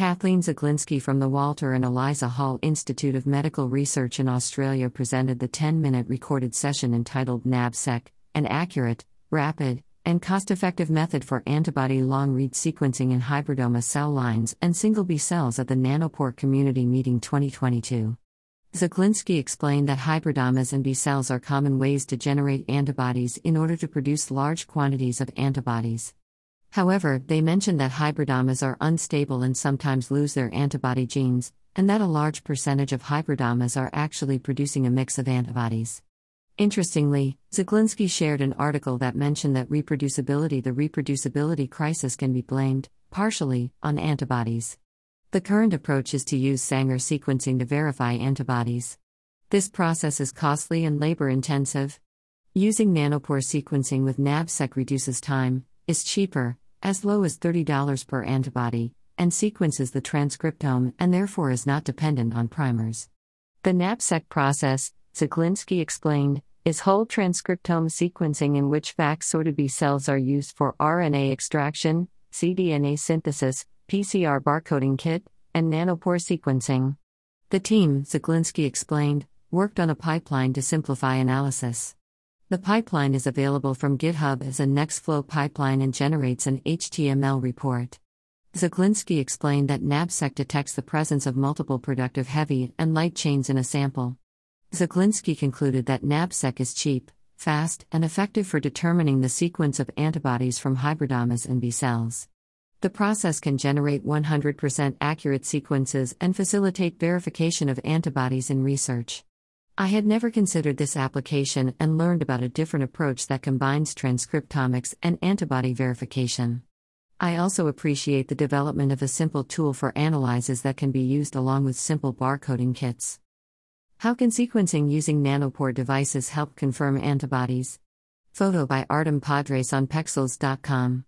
Kathleen Zaglinski from the Walter and Eliza Hall Institute of Medical Research in Australia presented the 10 minute recorded session entitled NAb-seq An Accurate, Rapid, and Cost Effective Method for Antibody Long Read Sequencing in Hybridoma Cell Lines and Single B Cells at the Nanopore Community Meeting 2022. Zaglinski explained that hybridomas and B cells are common ways to generate antibodies in order to produce large quantities of antibodies. However, they mentioned that hybridomas are unstable and sometimes lose their antibody genes, and that a large percentage of hybridomas are actually producing a mix of antibodies. Interestingly, Zaglinski shared an article that mentioned that reproducibility the reproducibility crisis can be blamed, partially, on antibodies. The current approach is to use Sanger sequencing to verify antibodies. This process is costly and labor intensive. Using nanopore sequencing with NAb-seq reduces time, is cheaper, as low as $30 per antibody, and sequences the transcriptome and therefore is not dependent on primers. The NAb-seq process, Zaglinski explained, is whole transcriptome sequencing in which FACS sorted B cells are used for RNA extraction, cDNA synthesis, PCR barcoding kit, and nanopore sequencing. The team, Zaglinski explained, worked on a pipeline to simplify analysis. The pipeline is available from GitHub as a Nextflow pipeline and generates an HTML report. Zaglinski explained that NAb-seq detects the presence of multiple productive heavy and light chains in a sample. Zaglinski concluded that NAb-seq is cheap, fast, and effective for determining the sequence of antibodies from hybridomas and B cells. The process can generate 100% accurate sequences and facilitate verification of antibodies in research. I had never considered this application and learned about a different approach that combines transcriptomics and antibody verification. I also appreciate the development of a simple tool for analyses that can be used along with simple barcoding kits. How can sequencing using nanopore devices help confirm antibodies? Photo by Artem Podrez on Pexels.com.